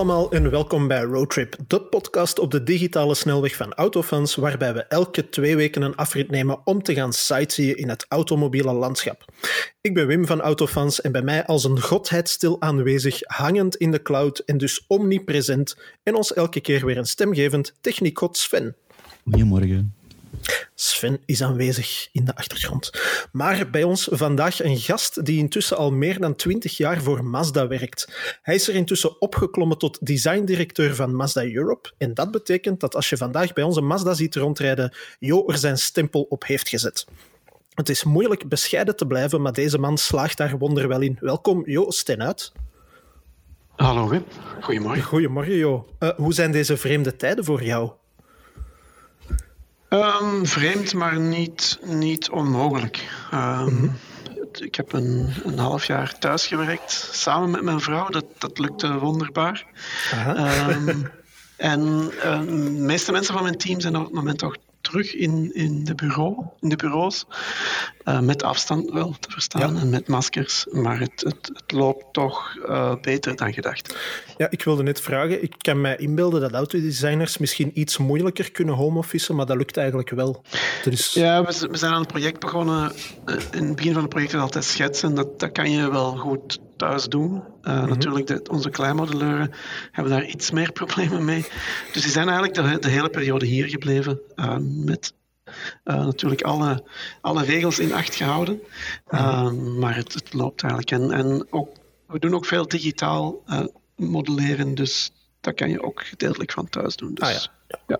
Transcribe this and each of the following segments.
allemaal en welkom bij Roadtrip, de podcast op de digitale snelweg van Autofans, waarbij we elke twee weken een afrit nemen om te gaan sightseeën in het automobiele landschap. Ik ben Wim van Autofans en bij mij als een godheid stil aanwezig, hangend in de cloud en dus omnipresent en ons elke keer weer een stemgevend techniekgod Sven. Goedemorgen. Sven is aanwezig in de achtergrond. Maar bij ons vandaag een gast die intussen al meer dan twintig jaar voor Mazda werkt. Hij is er intussen opgeklommen tot designdirecteur van Mazda Europe. En dat betekent dat als je vandaag bij onze Mazda ziet rondrijden, Jo er zijn stempel op heeft gezet. Het is moeilijk bescheiden te blijven, maar deze man slaagt daar wonderwel in. Welkom, Jo, Sten uit. Hallo Wim, goedemorgen. Goedemorgen, Jo. Uh, hoe zijn deze vreemde tijden voor jou? Um, vreemd, maar niet, niet onmogelijk. Um, mm -hmm. Ik heb een, een half jaar thuis gewerkt, samen met mijn vrouw. Dat, dat lukte wonderbaar. Um, en uh, de meeste mensen van mijn team zijn op het moment toch terug in, in, de, bureau, in de bureaus. Uh, met afstand wel te verstaan ja. en met maskers. Maar het, het, het loopt toch uh, beter dan gedacht. Ja, ik wilde net vragen. Ik kan mij inbeelden dat autodesigners misschien iets moeilijker kunnen home-officen, maar dat lukt eigenlijk wel. Dus... Ja, we, we, zijn aan een project begonnen. In het begin van het project is altijd schetsen. Dat, dat kan je wel goed thuis doen. Uh, mm-hmm. Natuurlijk, de, onze kleinmodelleuren hebben daar iets meer problemen mee. Dus die zijn eigenlijk de, de hele periode hier gebleven. Uh, met uh, natuurlijk alle, alle regels in acht gehouden. Mm-hmm. maar het, het, loopt eigenlijk. En, en ook, we doen ook veel digitaal modelleren. Dus dat kan je ook gedeeltelijk van thuis doen. Dus, ah, ja. ja.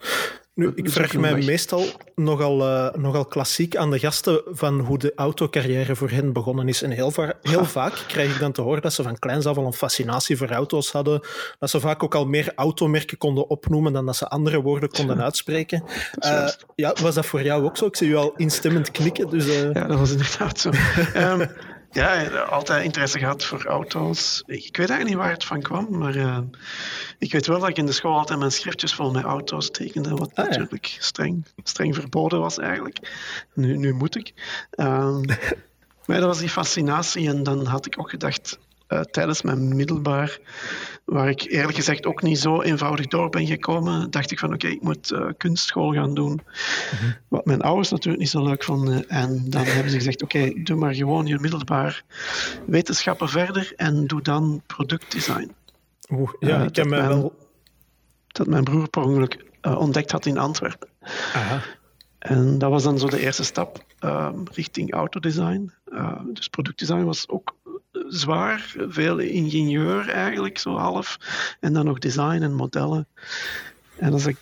Nu, ik vraag mij meestal nogal, uh, nogal klassiek aan de gasten van hoe de autocarrière voor hen begonnen is. En heel, va heel vaak krijg ik dan te horen dat ze van kleins af al een fascinatie voor auto's hadden. Dat ze vaak ook al meer automerken konden opnoemen dan dat ze andere woorden konden uitspreken. Uh, ja, was dat voor jou ook zo? Ik zie je al instemmend knikken. Dus, uh... Ja, dat was inderdaad zo. um, ja, altijd interesse gehad voor auto's. Ik weet eigenlijk niet waar het van kwam, maar uh, ik weet wel dat ik in de school altijd mijn schriftjes vol met auto's tekende, wat ah, natuurlijk ja. streng, streng verboden was eigenlijk. Nu, nu moet ik. Um, maar dat was die fascinatie en dan had ik ook gedacht, uh, tijdens mijn middelbaar, waar ik eerlijk gezegd ook niet zo eenvoudig door ben gekomen, dacht ik van oké, okay, ik moet uh, kunstschool gaan doen. Mm-hmm. Wat mijn ouders natuurlijk niet zo leuk vonden. En dan hebben ze gezegd oké, okay, doe maar gewoon je middelbaar wetenschappen verder en doe dan productdesign. Oeh, ja, uh, ik heb mij wel... Dat mijn broer per ongeluk ontdekt had in Antwerpen. Aha. En dat was dan zo de eerste stap um, richting autodesign. Dus productdesign was ook zwaar, veel ingenieur eigenlijk, zo half. En dan nog design en modellen. En als ik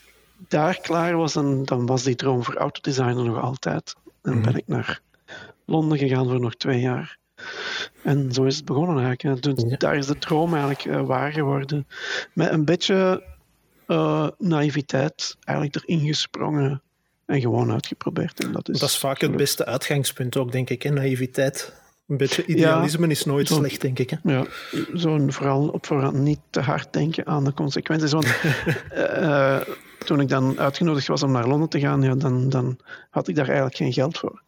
daar klaar was, dan, dan was die droom voor autodesigner nog altijd. En mm-hmm. ben ik naar Londen gegaan voor nog twee jaar. En zo is het begonnen eigenlijk. Dus ja. Daar is de droom eigenlijk uh, waar geworden. Met een beetje uh, naïviteit eigenlijk erin gesprongen en gewoon uitgeprobeerd. En dat, is dat is vaak het beste uitgangspunt ook, denk ik, hè? naïviteit. Een beetje idealisme ja, is nooit slecht, denk ik. Hè? Ja, zo'n vooral op voorhand niet te hard denken aan de consequenties. Want uh, toen ik dan uitgenodigd was om naar Londen te gaan, ja, dan, dan had ik daar eigenlijk geen geld voor.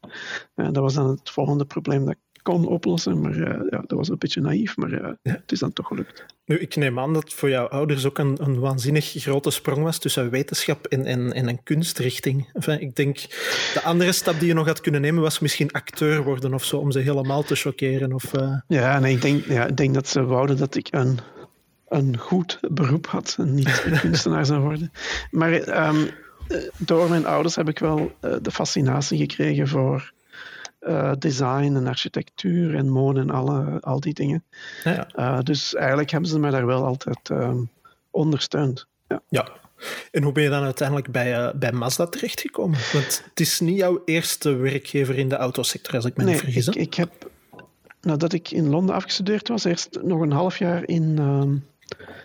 Uh, dat was dan het volgende probleem dat kon oplossen. Maar uh, ja, dat was een beetje naïef, maar uh, ja. het is dan toch gelukt. Nu, ik neem aan dat voor jouw ouders ook een, een waanzinnig grote sprong was tussen wetenschap en, en, en een kunstrichting. Enfin, ik denk, de andere stap die je nog had kunnen nemen was misschien acteur worden of zo, om ze helemaal te chockeren. Of, uh... Ja, nee, ik denk, ja, ik denk dat ze wouden dat ik een, een goed beroep had en niet een kunstenaar zou worden. Maar um, door mijn ouders heb ik wel de fascinatie gekregen voor uh, design en architectuur en mode en alle, al die dingen. Ja, ja. Uh, dus eigenlijk hebben ze mij daar wel altijd um, ondersteund. Ja. ja. En hoe ben je dan uiteindelijk bij, uh, bij Mazda terechtgekomen? Want het is niet jouw eerste werkgever in de autosector, als ik me nee, niet vergis. Ik, ik heb, nadat ik in Londen afgestudeerd was, eerst nog een half jaar in, um,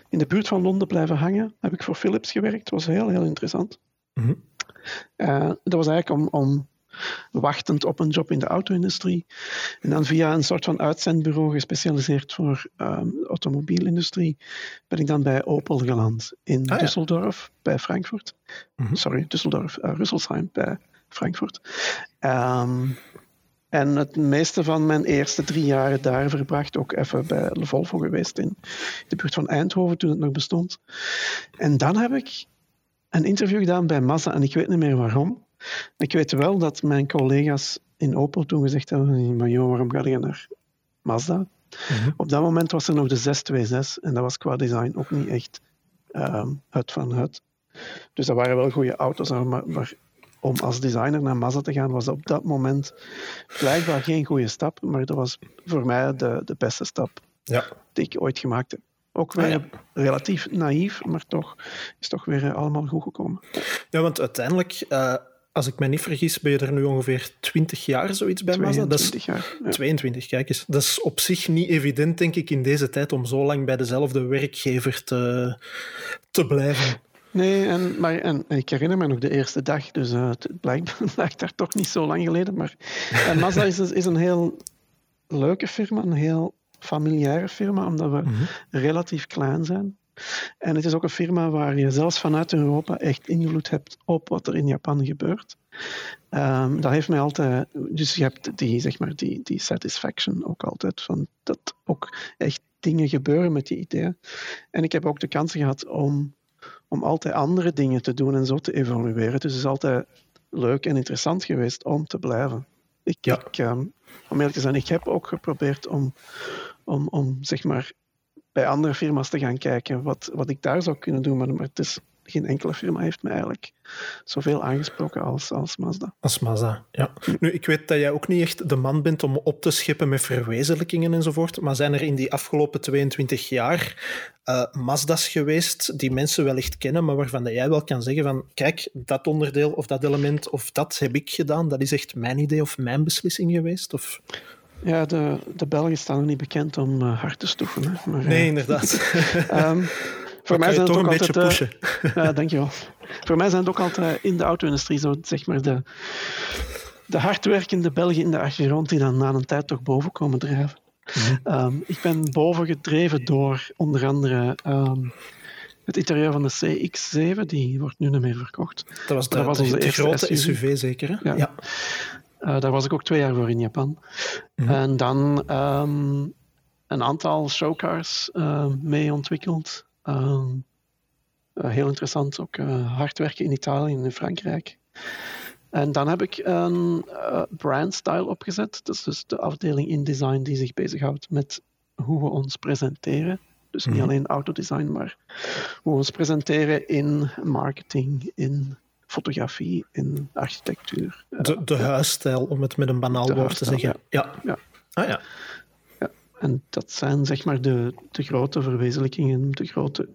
in de buurt van Londen blijven hangen. Heb ik voor Philips gewerkt. Dat was heel, heel interessant. Mm -hmm. dat was eigenlijk om, om wachtend op een job in de auto-industrie. En dan via een soort van uitzendbureau gespecialiseerd voor um, de automobielindustrie ben ik dan bij Opel geland in ah, Düsseldorf bij Frankfurt. Mm -hmm. Sorry, Düsseldorf, uh, Rüsselsheim bij Frankfurt. Um, En het meeste van mijn eerste drie jaren daar verbracht ook even bij Volvo geweest in de buurt van Eindhoven toen het nog bestond. En dan heb ik een interview gedaan bij Mazda en ik weet niet meer waarom. Ik weet wel dat mijn collega's in Opel toen gezegd hebben: maar joh, waarom ga je naar Mazda? Mhm. Op dat moment was er nog de 626 en dat was qua design ook niet echt um, het van het. Dus dat waren wel goede auto's, maar, maar om als designer naar Mazda te gaan was op dat moment blijkbaar geen goede stap, maar dat was voor mij de, de beste stap ja. die ik ooit gemaakt heb. Ook weer ah, relatief naïef, maar toch is toch weer allemaal goed gekomen. Ja, want uiteindelijk, uh, als ik me niet vergis, ben je er nu ongeveer 20 jaar zoiets bij Mazda. 22 jaar. Ja. 22, kijk eens. Dat is op zich niet evident, denk ik, in deze tijd om zo lang bij dezelfde werkgever te, te blijven. Nee, en, maar, en, ik herinner me nog de eerste dag, dus uh, het blijkt, daar toch niet zo lang geleden. Maar en Mazda is, is een heel leuke firma, een heel familiaire firma, omdat we mhm. relatief klein zijn. En het is ook een firma waar je zelfs vanuit Europa echt invloed hebt op wat er in Japan gebeurt. Um, dat heeft mij altijd. Dus je hebt die, zeg maar, die, die satisfaction ook altijd van dat ook echt dingen gebeuren met die ideeën. En ik heb ook de kans gehad om, om altijd andere dingen te doen en zo te evolueren. Dus het is altijd leuk en interessant geweest om te blijven. Ik, ja. ik um, om eerlijk te zijn, ik heb ook geprobeerd om, om, om zeg maar bij andere firma's te gaan kijken wat, wat ik daar zou kunnen doen. Maar, maar het is, geen enkele firma heeft me eigenlijk zoveel aangesproken als, als Mazda. Als Mazda, ja. Nu, ik weet dat jij ook niet echt de man bent om op te scheppen met verwezenlijkingen enzovoort, maar zijn er in die afgelopen 22 jaar uh, Mazda's geweest die mensen wellicht kennen, maar waarvan dat jij wel kan zeggen van kijk, dat onderdeel of dat element of dat heb ik gedaan, dat is echt mijn idee of mijn beslissing geweest? Of... Ja, de, de Belgen staan er niet bekend om uh, hard te stoeven. Maar, nee, uh, inderdaad. um, voor mij zijn het ook een altijd, beetje pushen. ja, dankjewel. Voor mij zijn het ook altijd in de auto-industrie zo, zeg maar, de, de hardwerkende Belgen in de achtergrond die dan na een tijd toch boven komen drijven. Mm um, ik ben boven gedreven door onder andere um, het interieur van de CX-7, die wordt nu niet meer verkocht. Dat was de, dat was onze de, de grote SUV, zeker, hè? Ja. ja. Uh, daar was ik ook twee jaar voor in Japan. Mm En dan um, een aantal showcars uh, mee ontwikkeld. Um, uh, heel interessant, ook hard werken in Italië en in Frankrijk. En dan heb ik een brand style opgezet. Dat is dus de afdeling in design die zich bezighoudt met hoe we ons presenteren. Dus niet mm -hmm. alleen autodesign, maar hoe we ons presenteren in marketing, in fotografie en architectuur. De, de huisstijl, om het met een banaal woord te zeggen. Ja. ja. Ah ja. En dat zijn zeg maar de, de grote verwezenlijkingen, de grote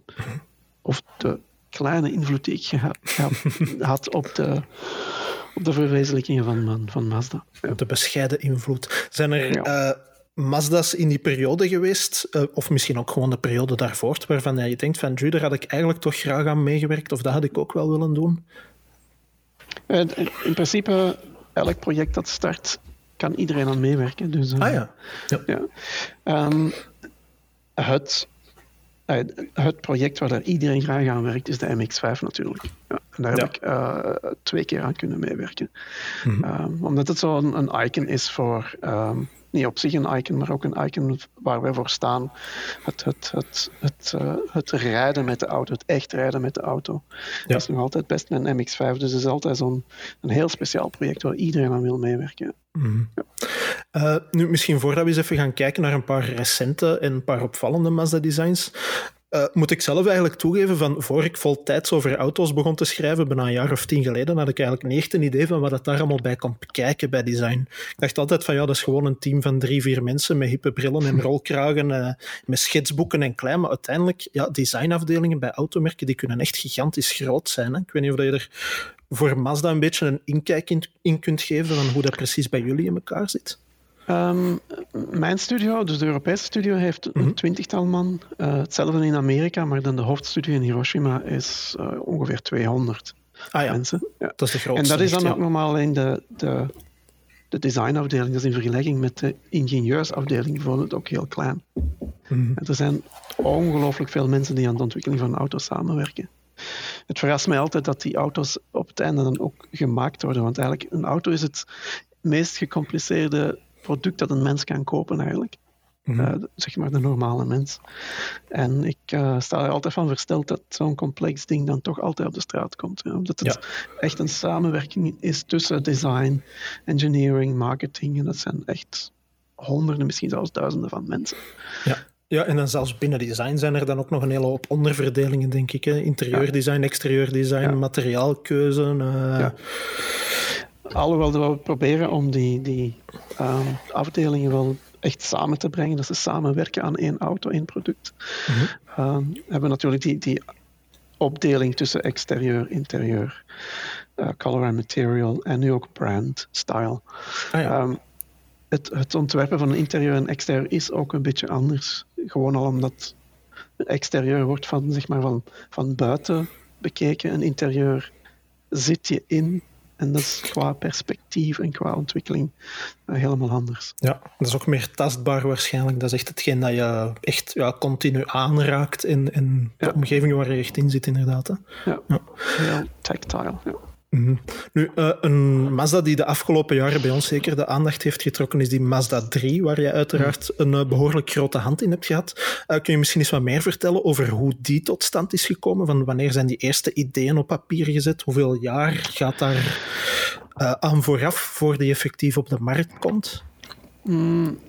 of de kleine invloed die ik gehad, had op de, op de verwezenlijkingen van, van Mazda. Ja. De bescheiden invloed. Zijn er ja. uh, Mazda's in die periode geweest, uh, of misschien ook gewoon de periode daarvoor, waarvan je denkt van, daar had ik eigenlijk toch graag aan meegewerkt, of dat had ik ook wel willen doen? In principe, elk project dat start, kan iedereen aan meewerken. Dus, ah ja. ja. ja. Um, het, het project waar daar iedereen graag aan werkt, is de MX5 natuurlijk. Ja, en daar heb ik uh, twee keer aan kunnen meewerken. Mm -hmm. um, omdat het zo'n een, een icon is voor um, niet op zich een icon, maar ook een icon waar wij voor staan. Het, het, het, het, uh, het rijden met de auto, het echt rijden met de auto. Ja. Dat is nog altijd best mijn MX5. Dus het is altijd zo'n een heel speciaal project waar iedereen aan wil meewerken. Mm. Ja. Uh, nu, misschien voordat we eens even gaan kijken naar een paar recente en een paar opvallende Mazda-designs. Uh, moet ik zelf eigenlijk toegeven, van voor ik voltijds over auto's begon te schrijven, bijna een jaar of tien geleden, had ik eigenlijk niet echt een idee van wat het daar allemaal bij komt kijken bij design. Ik dacht altijd van ja, dat is gewoon een team van drie, vier mensen met hippe brillen en rolkragen, uh, met schetsboeken en klein. Maar uiteindelijk, ja, designafdelingen bij automerken, die kunnen echt gigantisch groot zijn. Hè? Ik weet niet of je er voor Mazda een beetje een inkijk in, in kunt geven van hoe dat precies bij jullie in elkaar zit. Um, mijn studio, dus de Europese studio, heeft een mm-hmm. twintigtal man. Uh, hetzelfde in Amerika, maar dan de hoofdstudio in Hiroshima is uh, ongeveer 200 ah, ja. mensen. Ja. Dat is de grootste. En dat is dan ja. ook normaal in de, de, de designafdeling. Dat is in vergelijking met de ingenieursafdeling bijvoorbeeld ook heel klein. Mm-hmm. Er zijn ongelooflijk veel mensen die aan de ontwikkeling van een auto samenwerken. Het verrast mij altijd dat die auto's op het einde dan ook gemaakt worden. Want eigenlijk, een auto is het meest gecompliceerde product dat een mens kan kopen eigenlijk. Mm zeg maar de normale mens. En ik uh, sta er altijd van versteld dat zo'n complex ding dan toch altijd op de straat komt. Ja? Omdat het echt een samenwerking is tussen design, engineering, marketing. En dat zijn echt honderden, misschien zelfs duizenden van mensen. Ja. Ja, en dan zelfs binnen design zijn er dan ook nog een hele hoop onderverdelingen, denk ik. Hè? Interieurdesign, exterieurdesign, ja. materiaalkeuze. Uh... Ja. Alhoewel we proberen om die, die um, afdelingen wel echt samen te brengen, dat ze samenwerken aan één auto, één product. Mm -hmm. hebben we natuurlijk die, die opdeling tussen exterieur, interieur, uh, color and material en nu ook brand, style. Ah, ja. um, het, het, ontwerpen van een interieur en exterieur is ook een beetje anders. Gewoon al omdat exterieur wordt van, zeg maar, van, van buiten bekeken, een interieur zit je in en dat is qua perspectief en qua ontwikkeling uh, helemaal anders. Ja, dat is ook meer tastbaar waarschijnlijk. Dat is echt hetgeen dat je echt ja, continu aanraakt in, in de omgeving waar je echt in zit, inderdaad. Hè? Ja, ja. heel tactile. Ja. Mhm. Nu, uh, een Mazda die de afgelopen jaren bij ons zeker de aandacht heeft getrokken, is die Mazda 3, waar je uiteraard mhm. een uh, behoorlijk grote hand in hebt gehad. Uh, kun je misschien eens wat meer vertellen over hoe die tot stand is gekomen? Van wanneer zijn die eerste ideeën op papier gezet? Hoeveel jaar gaat daar aan vooraf voor die effectief op de markt komt? Mm,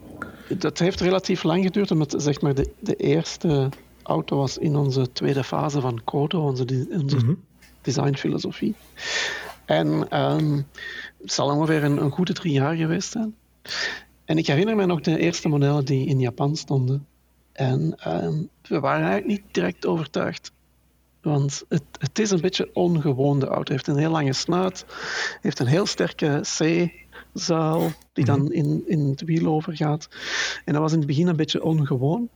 dat heeft relatief lang geduurd, omdat zeg maar, de, de eerste auto was in onze tweede fase van Code, onze, onze mm -hmm designfilosofie. En um, het zal ongeveer een, een goede drie jaar geweest zijn. En ik herinner me nog de eerste modellen die in Japan stonden. En um, we waren eigenlijk niet direct overtuigd. Want het, het is een beetje ongewoon, de auto. Het heeft een heel lange snuit, heeft een heel sterke C-zuil die dan mhm. in, in het wiel overgaat. En dat was in het begin een beetje ongewoon.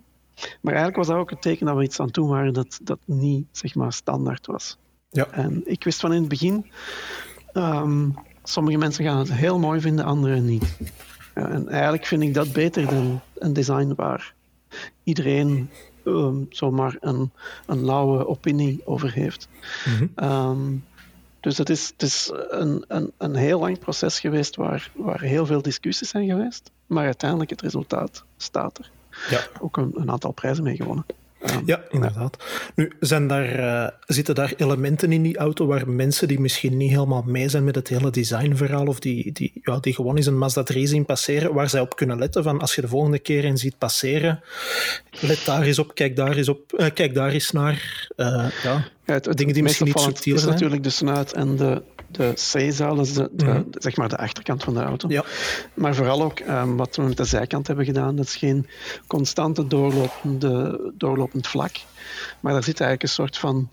Maar eigenlijk was dat ook het teken dat we iets aan toe waren dat, dat niet zeg maar, standaard was. Ja. En ik wist van in het begin, um, sommige mensen gaan het heel mooi vinden, anderen niet. Ja, en eigenlijk vind ik dat beter dan een design waar iedereen um, zomaar een, een lauwe opinie over heeft. Mm -hmm. um, dus het is, het is een, een, een heel lang proces geweest waar, waar heel veel discussies zijn geweest. Maar uiteindelijk het resultaat staat er. Ja. Ook een, een aantal prijzen mee gewonnen. Ja, inderdaad. Nu, zijn daar, uh, zitten daar elementen in die auto waar mensen die misschien niet helemaal mee zijn met het hele designverhaal of die, die, ja, die gewoon eens een Mazda 3 zien passeren, waar zij op kunnen letten van als je de volgende keer een ziet passeren, let daar eens op, kijk daar eens op, uh, kijk daar eens naar. Uh, ja, ja het, dingen die misschien niet subtiel zijn. is natuurlijk de snuit en de, de C-zaal, is de, de, mm -hmm. zeg maar de achterkant van de auto. Ja. Maar vooral ook um, wat we met de zijkant hebben gedaan, dat is geen constante doorlopende, doorlopend vlak. Maar daar zit eigenlijk een soort van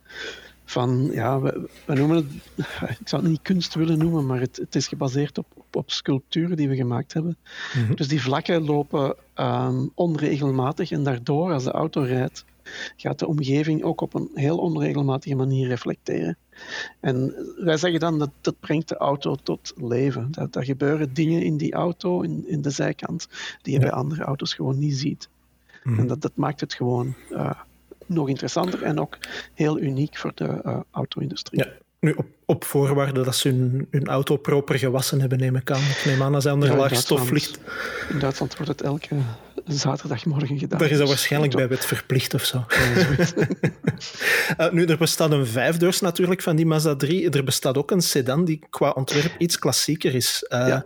van, ja, we, we, noemen het, ik zou het niet kunst willen noemen, maar het, het is gebaseerd op, op, op, sculpturen die we gemaakt hebben. Mm -hmm. Dus die vlakken lopen um, onregelmatig en daardoor, als de auto rijdt, gaat de omgeving ook op een heel onregelmatige manier reflecteren. En wij zeggen dan dat dat brengt de auto tot leven. Dat er gebeuren dingen in die auto, in, in de zijkant, die je ja. bij andere auto's gewoon niet ziet. Mm. En dat, dat maakt het gewoon uh, nog interessanter en ook heel uniek voor de uh, auto-industrie. Ja. Nu, op, op voorwaarde dat ze hun, hun auto proper gewassen hebben, neem ik aan. Ik neem aan er ja, laag stof ligt. In Duitsland wordt het elke zaterdagmorgen gedaan. Daar is dat waarschijnlijk bij wet verplicht of zo. uh, nu, er bestaat een vijfdeurs natuurlijk van die Mazda 3. Er bestaat ook een sedan die qua ontwerp iets klassieker is. Uh, ja.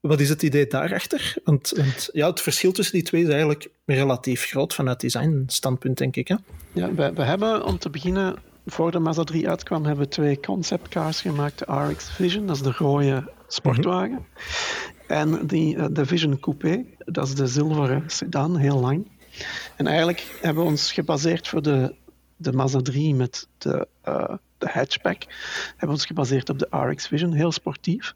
Wat is het idee daarachter? Want, want, ja, het verschil tussen die twee is eigenlijk relatief groot vanuit designstandpunt, denk ik. Hè? Ja, we, we hebben om te beginnen voor de Mazda 3 uitkwam, hebben we twee conceptcars gemaakt. De RX Vision, dat is de rode sportwagen. Mm -hmm. En die, uh, de Vision Coupé, dat is de zilveren sedan, heel lang. En eigenlijk hebben we ons gebaseerd voor de, de Mazda 3 met de, uh, de hatchback, hebben we ons gebaseerd op de RX Vision, heel sportief.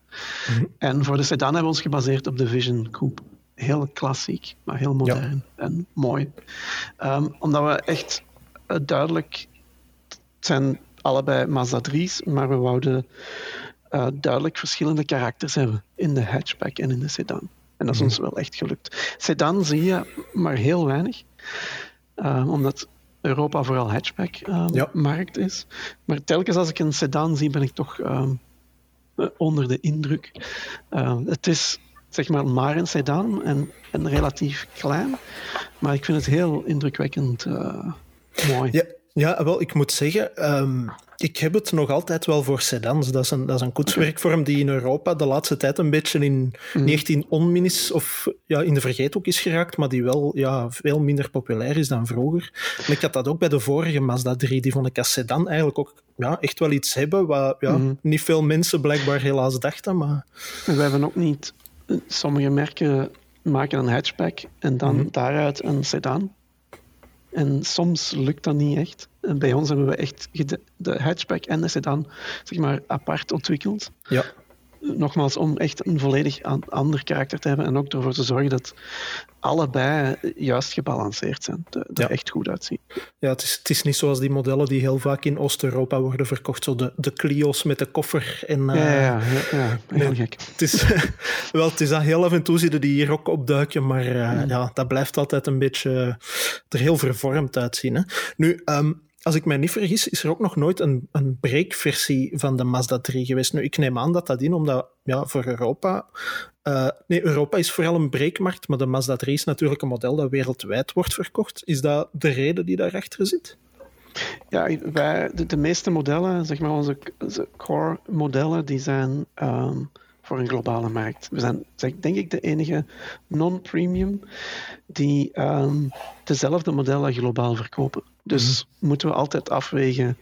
Mm -hmm. En voor de sedan hebben we ons gebaseerd op de Vision Coupe. Heel klassiek, maar heel modern ja. en mooi. Um, omdat we echt uh, duidelijk het zijn allebei Mazda 3's, maar we wouden uh, duidelijk verschillende karakters hebben in de hatchback en in de sedan. En dat is mm. ons wel echt gelukt. Sedan zie je maar heel weinig, uh, omdat Europa vooral hatchback uh, ja. markt is. Maar telkens als ik een sedan zie, ben ik toch onder de indruk. het is zeg maar maar een sedan en, en relatief klein, maar ik vind het heel indrukwekkend mooi. Ja. Ja, wel, ik moet zeggen, ehm, ik heb het nog altijd wel voor sedans. Dat is een, dat is een koetswerkvorm die in Europa de laatste tijd een beetje in 19 mhm. onminis of ja, in de vergeethoek is geraakt, maar die wel ja, veel minder populair is dan vroeger. Maar ik had dat ook bij de vorige Mazda 3, die vond ik als sedan eigenlijk ook ja, echt wel iets hebben wat ja, mhm. niet veel mensen blijkbaar helaas dachten. Maar... We hebben ook niet... Sommige merken maken een hatchback en dan mhm. daaruit een sedan. En soms lukt dat niet echt. En bij ons hebben we echt de hatchback en de sedan zeg maar, apart ontwikkeld. Ja nogmaals, om echt een volledig ander karakter te hebben en ook ervoor te zorgen dat allebei juist gebalanceerd zijn, er ja. echt goed uitzien. Ja, het is, het is niet zoals die modellen die heel vaak in Oost-Europa worden verkocht, zo de, de Clio's met de koffer. En, uh, ja, ja, ja, heel gek. Het is, wel, het is dat heel af en toe zitten die hier ook opduiken, maar uh, ja, dat blijft altijd een beetje er heel vervormd uitzien. Hè. Nu, um, als ik mij niet vergis, is er ook nog nooit een, een breakversie van de Mazda 3 geweest. Nu, ik neem aan dat dat in, omdat ja, voor Europa... Uh, nee, Europa is vooral een breekmarkt, maar de Mazda 3 is natuurlijk een model dat wereldwijd wordt verkocht. Is dat de reden die daarachter zit? Ja, wij, de, meeste modellen, zeg maar onze, core modellen, die zijn ehm, voor een globale markt. We zijn, denk ik, de enige non-premium die um, dezelfde modellen globaal verkopen. Dus mhm. moeten we altijd afwegen,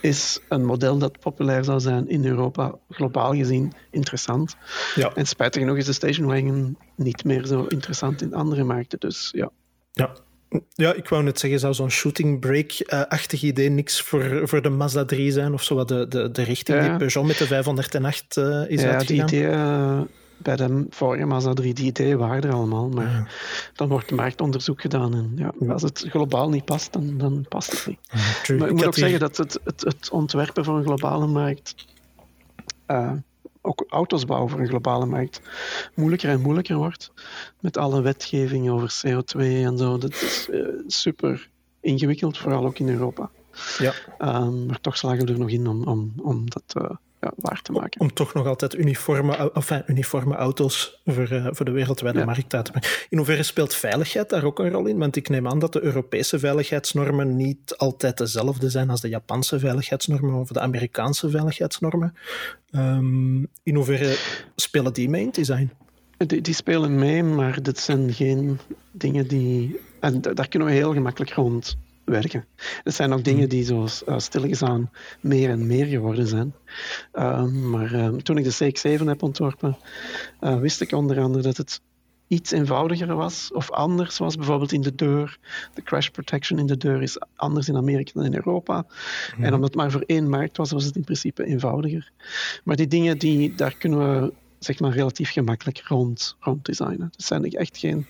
is een model dat populair zou zijn in Europa globaal gezien interessant? Ja. En spijtig genoeg is de station wagon niet meer zo interessant in andere markten. Dus ja. Ja, ja, ik wou net zeggen, zou zo'n shooting break-achtig idee niks voor, voor de Mazda 3 zijn? Of zo de, de, de richting die Peugeot met de 508 uh, eh, is ja, uitgegaan? Die idee, uh, bij de vorige Mazda 3, die ideeën waren er allemaal. Maar dan wordt marktonderzoek gedaan. En ja, als het globaal niet past, dan, dan past het niet. maar ik moet ook zeggen dat het, het, het ontwerpen voor een globale markt... Uh, ook auto's bouwen voor een globale markt moeilijker en moeilijker wordt. Met alle wetgeving over CO2 en zo. Dat is uh, super ingewikkeld, vooral ook in Europa. Ja. Um, maar toch slagen we er nog in om, om, om dat uh, ja, waar te maken. Om, toch nog altijd uniforme, enfin, uniforme auto's voor, uh, voor de wereldwijde markt uit te maken. In hoeverre speelt veiligheid daar ook een rol in? Want ik neem aan dat de Europese veiligheidsnormen niet altijd dezelfde zijn als de Japanse veiligheidsnormen of de Amerikaanse veiligheidsnormen. Um, in hoeverre spelen die mee in design? Die, die, spelen mee, maar dit zijn geen dingen die. En daar kunnen we heel gemakkelijk rond werken. Het zijn ook dingen die zo uh, stilgezaan meer en meer geworden zijn. Ehm, maar ehm, toen ik de CX-7 heb ontworpen, uh, wist ik onder andere dat het iets eenvoudiger was of anders was. Bijvoorbeeld in de deur. De crash protection in de deur is anders in Amerika dan in Europa. En omdat het maar voor één markt was, was het in principe eenvoudiger. Maar die dingen, die, daar kunnen we zeg maar relatief gemakkelijk rond, rond designen. Dat zijn echt geen,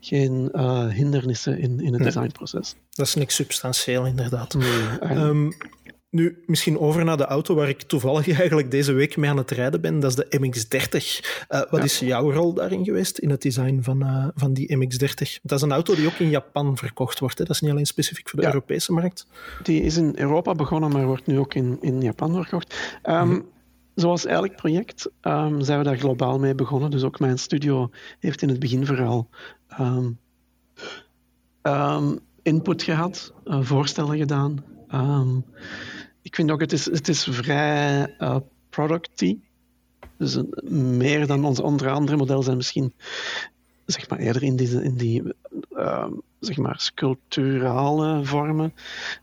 geen uh, hindernissen in, in het designproces. Dat is niks substantieel, inderdaad. Ehm, nu, misschien over naar de auto waar ik toevallig eigenlijk deze week mee aan het rijden ben. Dat is de MX-30. Uh, wat is jouw rol daarin geweest, in het design van, uh, van die MX-30? Dat is een auto die ook in Japan verkocht wordt. Hè? Dat is niet alleen specifiek voor de Europese markt. Die is in Europa begonnen, maar wordt nu ook in, in Japan verkocht. Um, Zoals elk project um, zijn we daar globaal mee begonnen. Dus ook mijn studio heeft in het begin vooral um, um, input gehad, uh, voorstellen gedaan. ik vind ook, het is, het is vrij uh, producty. Dus uh, meer dan onder andere modellen zijn misschien zeg maar eerder in die, in die zeg maar, sculpturale vormen.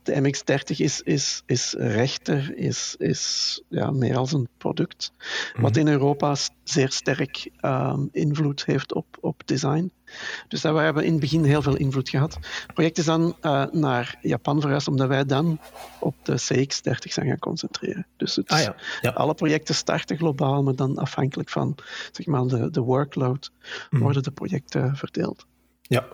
De MX-30 is, is, is rechter, is, is ja, meer als een product. Wat mhm. in Europa zeer sterk um, invloed heeft op, op design. Dus we hebben in het begin heel veel invloed gehad. Het project is dan uh, naar Japan verhuisd, omdat wij dan op de CX-30 zijn gaan concentreren. Dus het, ah, ja. Ja. alle projecten starten globaal, maar dan afhankelijk van zeg maar, de, de workload mhm. worden de projecten verdeeld. Ja.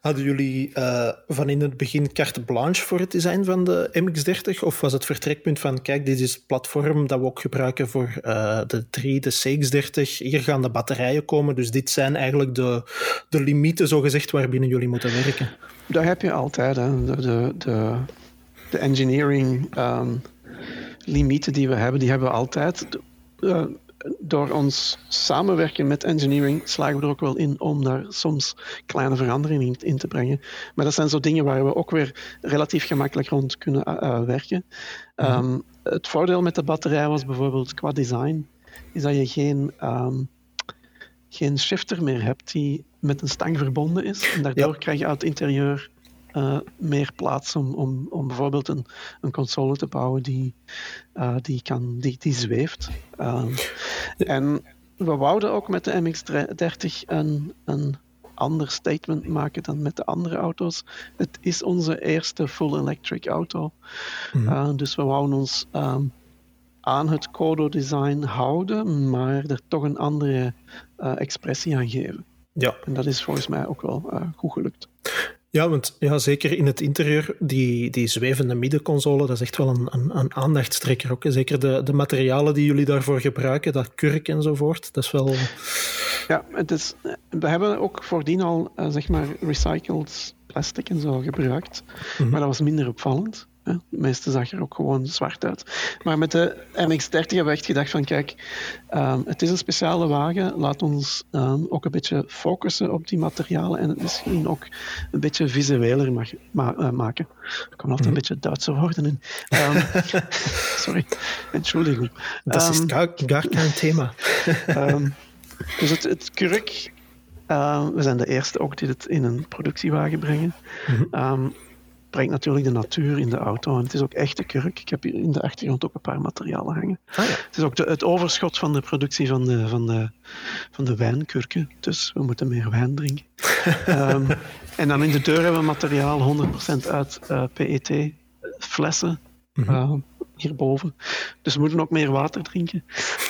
Hadden jullie uh, van in het begin carte blanche voor het design van de MX-30? Of was het vertrekpunt van, kijk, dit is het platform dat we ook gebruiken voor uh, de 3, de CX-30. Hier gaan de batterijen komen, dus dit zijn eigenlijk de, de limieten, zogezegd, waarbinnen jullie moeten werken. Dat heb je altijd, hè. De, de, de, de engineering um, limieten die we hebben, die hebben we altijd door ons samenwerken met engineering slagen we er ook wel in om daar soms kleine veranderingen in, te brengen. Maar dat zijn zo dingen waar we ook weer relatief gemakkelijk rond kunnen uh, werken. Mhm. Ehm, het voordeel met de batterij was bijvoorbeeld qua design, is dat je geen, um, geen shifter meer hebt die met een stang verbonden is. En daardoor krijg je uit het interieur uh, meer plaats om, om, om bijvoorbeeld een, een console te bouwen die, uh, die, kan, die, die zweeft. Uh, en we wouden ook met de MX-30 een, een ander statement maken dan met de andere auto's. Het is onze eerste full electric auto. Mm. dus we wouden ons um, aan het Kodo-design houden, maar er toch een andere expressie aan geven. Ja. En dat is volgens mij ook wel goed gelukt. Ja, want ja, zeker in het interieur, die, die zwevende middenconsole, dat is echt wel een, een, een aandachtstrekker ook. Zeker de, de materialen die jullie daarvoor gebruiken, dat kurk enzovoort, dat is wel... Ja, het is, we hebben ook voordien al, uh, zeg maar, recycled plastic en zo gebruikt, mhm. maar dat was minder opvallend. De meeste zag er ook gewoon zwart uit. Maar met de MX-30 hebben we echt gedacht van kijk, um, het is een speciale wagen. Laat ons um, ook een beetje focussen op die materialen en het misschien ook een beetje visueler mag, ma uh, maken. Er komen altijd een mhm. beetje Duitse woorden in. Um, sorry, entschuldigung. Dat is gar, gar geen thema. dus het, het kurk uh, we zijn de eerste ook die het in een productiewagen brengen. Mm -hmm brengt natuurlijk de natuur in de auto. En het is ook echte kurk. Ik heb hier in de achtergrond ook een paar materialen hangen. Ah, ja. Het is ook de, het overschot van de productie van de, van, de, van de wijnkurken. Dus we moeten meer wijn drinken. um, en dan in de deur hebben we materiaal 100% uit uh, eh, PET-flessen. Mm -hmm. uh, hierboven. Dus we moeten ook meer water drinken.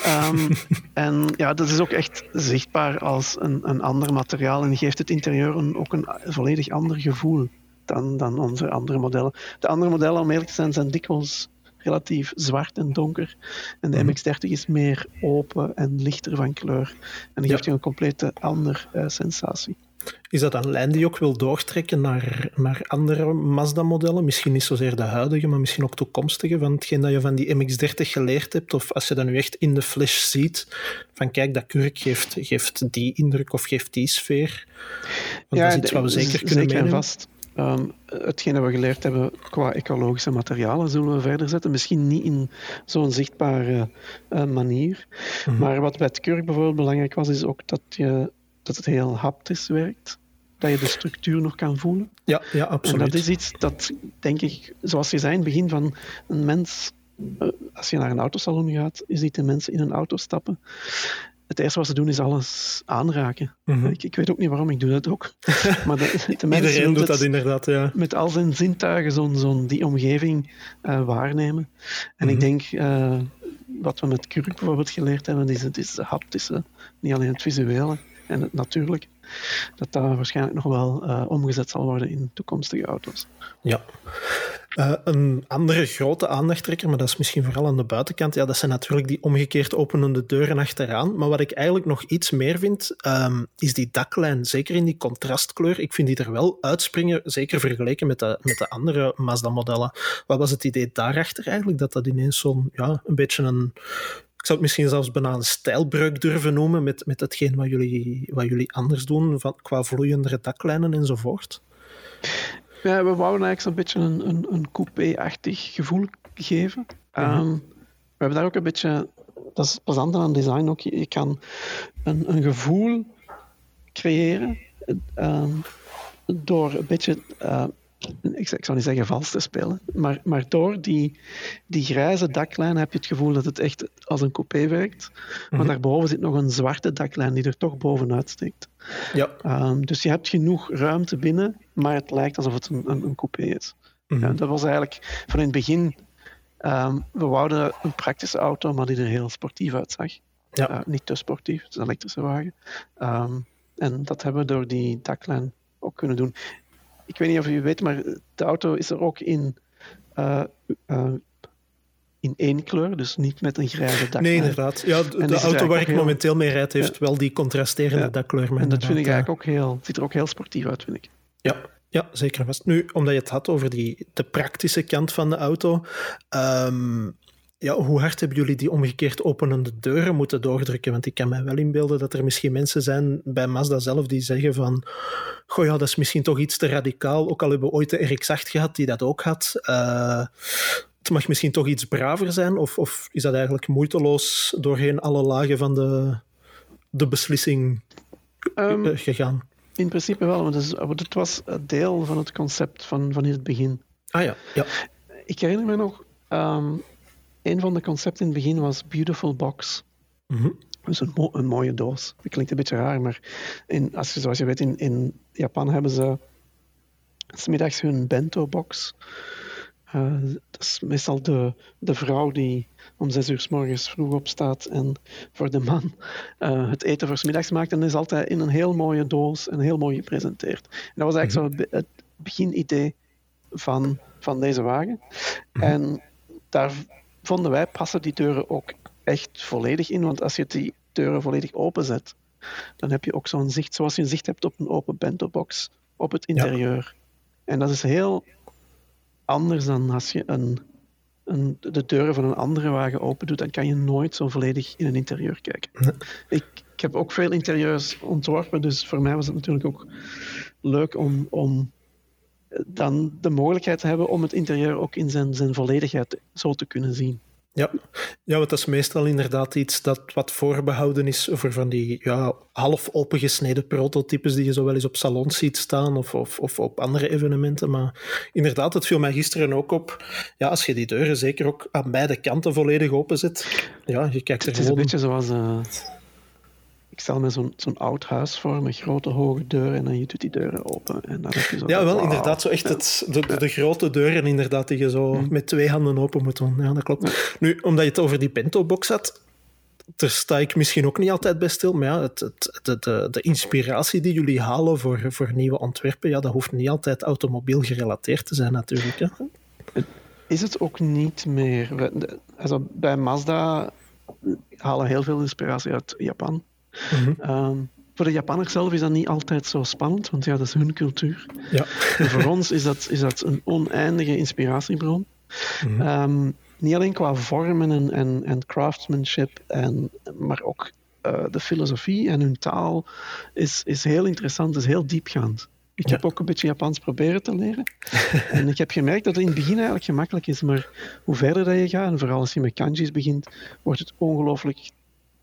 Um, en ja, dat is ook echt zichtbaar als een, een ander materiaal en geeft het interieur een, ook een volledig ander gevoel dan, dan onze andere modellen. De andere modellen, om eerlijk te zijn, zijn dikwijls relatief zwart en donker. En de MX-30 mhm. is meer open en lichter van kleur. En die geeft je een complete andere uh, sensatie. Is dat een lijn die je ook wil doortrekken naar, naar andere Mazda-modellen? Misschien niet zozeer de huidige, maar misschien ook toekomstige, van hetgeen dat je van die MX-30 geleerd hebt? Of als je dat nu echt in de flash ziet, van kijk, dat kurk geeft, geeft die indruk of geeft die sfeer? Want ja, dat is iets wat we zeker kunnen zeker meenemen. vast. Um, hetgene we geleerd hebben qua ecologische materialen zullen we verder zetten. Misschien niet in zo'n zichtbare uh, manier. Mhm. Maar wat bij het kurk bijvoorbeeld belangrijk was, is ook dat, je, dat het heel haptisch werkt. Dat je de structuur nog kan voelen. Ja, ja absoluut. En dat is iets dat, denk ik, zoals je zei in het begin van een mens eh, als je naar een autosalon gaat, je ziet de mensen in een auto stappen het eerste wat ze doen is alles aanraken. Mhm. ik, ik, weet ook niet waarom, ik doe dat ook. maar de, de Iedereen doet dat inderdaad, ja. Met al zijn zintuigen zo'n zo'n die omgeving uh, waarnemen. En ik mhm. denk, uh, wat we met Kurk bijvoorbeeld geleerd hebben, is het, is het haptische, niet alleen het visuele en het natuurlijke dat dat waarschijnlijk nog wel uh, omgezet zal worden in toekomstige auto's. Ja. Uh, een andere grote aandachttrekker, maar dat is misschien vooral aan de buitenkant, ja, dat zijn natuurlijk die omgekeerd openende deuren achteraan. Maar wat ik eigenlijk nog iets meer vind, um, is die daklijn. Zeker in die contrastkleur. Ik vind die er wel uitspringen, zeker vergeleken met de, met de andere Mazda-modellen. Wat was het idee daarachter eigenlijk? Dat dat ineens zo'n, ja, een beetje een zou het misschien zelfs bijna een stijlbreuk durven noemen met, met hetgeen wat jullie, wat jullie anders doen van, qua vloeiendere daklijnen enzovoort. Ja, we wouden eigenlijk zo'n beetje een, een, een coupé-achtig gevoel geven. Mm we hebben daar ook een beetje, dat is plezant aan design ook, je, kan een, een gevoel creëren um, door een beetje uh, ik, ik zou niet zeggen vals te spelen, maar, maar door die, die grijze daklijn heb je het gevoel dat het echt als een coupé werkt. Maar mhm. daarboven zit nog een zwarte daklijn die er toch bovenuit steekt. Ja. Um, dus je hebt genoeg ruimte binnen, maar het lijkt alsof het een, een, een coupé is. Mhm. ja, dat was eigenlijk van in het begin. Um, we wouden een praktische auto, maar die er heel sportief uitzag. Ja. Uh, niet te sportief, het is een elektrische wagen. Um, en dat hebben we door die daklijn ook kunnen doen ik weet niet of u weet, maar de auto is er ook in, uh, uh, in één kleur, dus niet met een grijze dak. Nee, inderdaad. Ja, de, auto waar ik momenteel mee rijd heeft wel die contrasterende ja. dakkleur. En dat vind ik eigenlijk ook heel, ziet er ook heel sportief uit, vind ik. Ja, ja, zeker vast. Nu, omdat je het had over die, de praktische kant van de auto. Um, ja, hoe hard hebben jullie die omgekeerd openende deuren moeten doordrukken? Want ik kan mij wel inbeelden dat er misschien mensen zijn bij Mazda zelf die zeggen van goh ja, dat is misschien toch iets te radicaal, ook al hebben we ooit de RX-8 gehad die dat ook had. Uh, het mag misschien toch iets braver zijn, of, of is dat eigenlijk moeiteloos doorheen alle lagen van de, de beslissing um, gegaan? In principe wel, want het, het was deel van het concept van, van in het begin. Ah ja, ja. Ik herinner me nog, um, een van de concepten in het begin was Beautiful Box. Mm -hmm. Dus een, een, mooie doos. Dat klinkt een beetje raar, maar in, als je, zoals je weet, in, in Japan hebben ze smiddags hun bento box. Uh, dat is meestal de, de vrouw die om zes uur s morgens vroeg opstaat en voor de man uh, het eten voor middags maakt. En dat is altijd in een heel mooie doos en heel mooi gepresenteerd. En dat was eigenlijk mm -hmm. zo het beginidee van, van deze wagen. Mm -hmm. En daar vonden wij passen die deuren ook echt volledig in. Want als je die deuren volledig openzet, dan heb je ook zo'n zicht zoals je een zicht hebt op een open bento-box op het interieur. Ja. En dat is heel anders dan als je een, een, de deuren van een andere wagen open doet. Dan kan je nooit zo volledig in een interieur kijken. Ik heb ook veel interieurs ontworpen, dus voor mij was het natuurlijk ook leuk om, om dan de mogelijkheid hebben om het interieur ook in zijn, zijn volledigheid zo te kunnen zien. Ja. ja, want dat is meestal inderdaad iets dat wat voorbehouden is voor van die ja, half opengesneden prototypes die je zo wel eens op salons ziet staan of, of, of op andere evenementen. Maar inderdaad, het viel mij gisteren ook op. Ja, als je die deuren zeker ook aan beide kanten volledig openzet, ja, je kijkt er het is gewoon... een beetje zoals... Uh ik stel me zo'n zo'n oud huis voor met grote hoge deuren en dan je doet die deuren open. En dan heb je zo ja, wel, wow. inderdaad. Zo echt het, de, de, de, grote deuren inderdaad, die je zo mm. met twee handen open moet doen. Ja, dat klopt. Ja. Nu, omdat je het over die Bento-box had, daar sta ik misschien ook niet altijd bij stil, maar ja, het, het, de, de, de, inspiratie die jullie halen voor, voor nieuwe ontwerpen, ja, dat hoeft niet altijd automobiel gerelateerd te zijn natuurlijk. Hè? Is het ook niet meer... Also, bij Mazda halen heel veel inspiratie uit Japan. Mm -hmm. um, voor de Japanners zelf is dat niet altijd zo spannend, want ja, dat is hun cultuur. Ja. En voor ons is dat, is dat een oneindige inspiratiebron. Mm -hmm. um, niet alleen qua vormen en, en, en craftsmanship, en, maar ook uh, de filosofie en hun taal is, is heel interessant, is heel diepgaand. Ik ja. heb ook een beetje Japans proberen te leren. en ik heb gemerkt dat het in het begin eigenlijk gemakkelijk is, maar hoe verder dat je gaat, en vooral als je met kanji's begint, wordt het ongelooflijk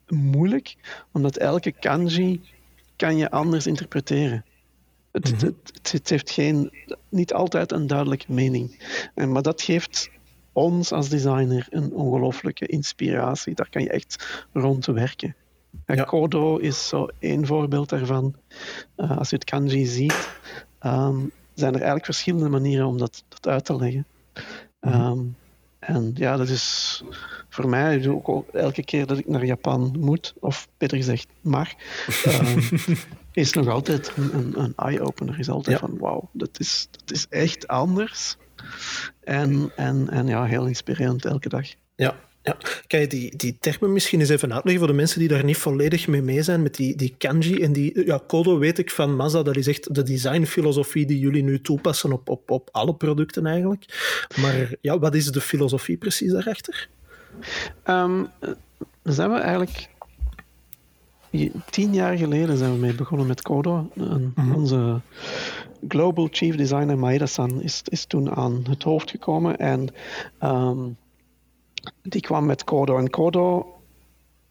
moeilijk, omdat elke kanji kan je anders interpreteren. Het, mm -hmm. het, het, heeft geen, niet altijd een duidelijke mening. En, maar dat geeft ons als designer een ongelooflijke inspiratie. Daar kan je echt rond werken. Ja. Kodo is zo één voorbeeld daarvan. Uh, als je het kanji ziet, um, zijn er eigenlijk verschillende manieren om dat, dat uit te leggen. Mm -hmm. En ja, dat is voor mij ook elke keer dat ik naar Japan moet, of beter gezegd mag, uh, is nog altijd een, een, een eye-opener. Is altijd ja. van wauw, dat is, dat is echt anders. En, en, en ja, heel inspirerend elke dag. Ja, ja. Kan je die, die termen misschien eens even uitleggen voor de mensen die daar niet volledig mee mee zijn, met die, die kanji en die... Ja, Kodo weet ik van Mazda, dat is echt de designfilosofie die jullie nu toepassen op, op, op alle producten eigenlijk. Maar ja, wat is de filosofie precies daarachter? Um, zijn we eigenlijk... Tien jaar geleden zijn we mee begonnen met Kodo. En mm-hmm. Onze Global Chief Designer Maeda-san is, is toen aan het hoofd gekomen en... Um, die kwam met Kodo. En Kodo,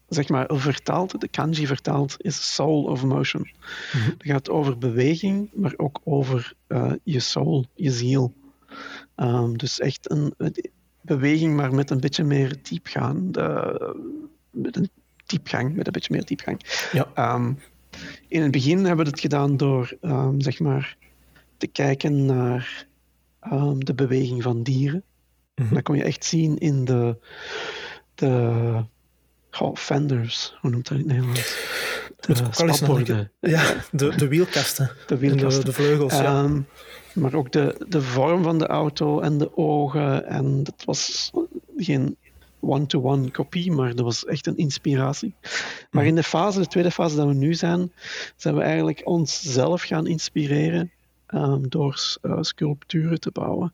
zeg maar, vertaald, de kanji vertaald, is soul of motion. Mm-hmm. Het gaat over beweging, maar ook over uh, je soul, je ziel. Um, dus echt een, beweging, maar met een beetje meer diepgang. De, met een diepgang, met een beetje meer diepgang. Ja. Um, in het begin hebben we het gedaan door, um, zeg maar, te kijken naar de beweging van dieren. Mm-hmm. Dat kon je echt zien in de, de fenders, hoe noemt dat in het Nederlands? De. Ja, de, de wielkasten. De wielkasten. De, de vleugels, ja. Um, maar ook de, de vorm van de auto en de ogen. En dat was geen one-to-one kopie, maar dat was echt een inspiratie. Maar mm. in de fase, de tweede fase dat we nu zijn, zijn we eigenlijk onszelf gaan inspireren um, door uh, sculpturen te bouwen.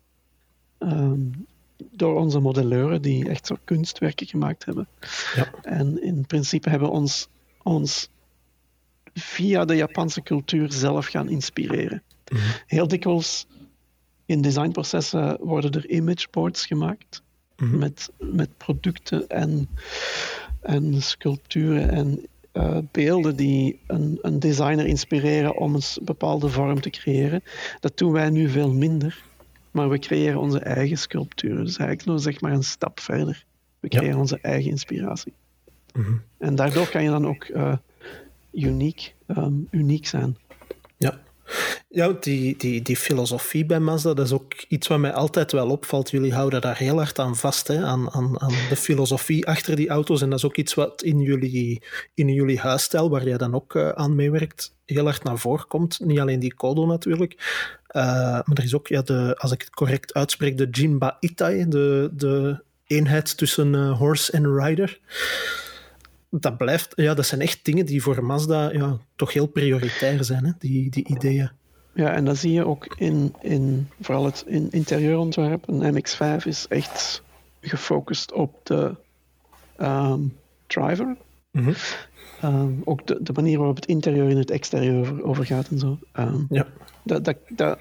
Um, door onze modelleuren die echt zo kunstwerken gemaakt hebben. Ja. En in principe hebben we ons, ons via de Japanse cultuur zelf gaan inspireren. Mhm. Heel dikwijls in designprocessen worden er imageboards gemaakt mhm. met, met producten en, en sculpturen en uh, beelden die een, een designer inspireren om een bepaalde vorm te creëren. Dat doen wij nu veel minder, maar we creëren onze eigen sculpturen. Dus eigenlijk nog zeg maar een stap verder. We creëren onze eigen inspiratie. Mhm. En daardoor kan je dan ook uh, uniek, um, uniek zijn. Ja. Ja, die, die, die filosofie bij Mazda, dat is ook iets wat mij altijd wel opvalt. Jullie houden daar heel hard aan vast, hè? Aan, aan, aan de filosofie achter die auto's. En dat is ook iets wat in jullie, in jullie huisstijl, waar jij dan ook uh, aan meewerkt, heel hard naar voren komt. Niet alleen die Kodo natuurlijk, uh, maar er is ook, ja, de, als ik het correct uitspreek, de Jinba Itai, de, de eenheid tussen uh, horse en rider dat blijft, ja, dat zijn echt dingen die voor Mazda ja, toch heel prioritair zijn, hè? Die, die ideeën. Ja, en dat zie je ook in, in vooral het in interieurontwerp. Een MX-5 is echt gefocust op de um, driver. Mm -hmm. ook de, de manier waarop het interieur in het exterieur over, gaat en zo. Um, ja. dat, dat, dat,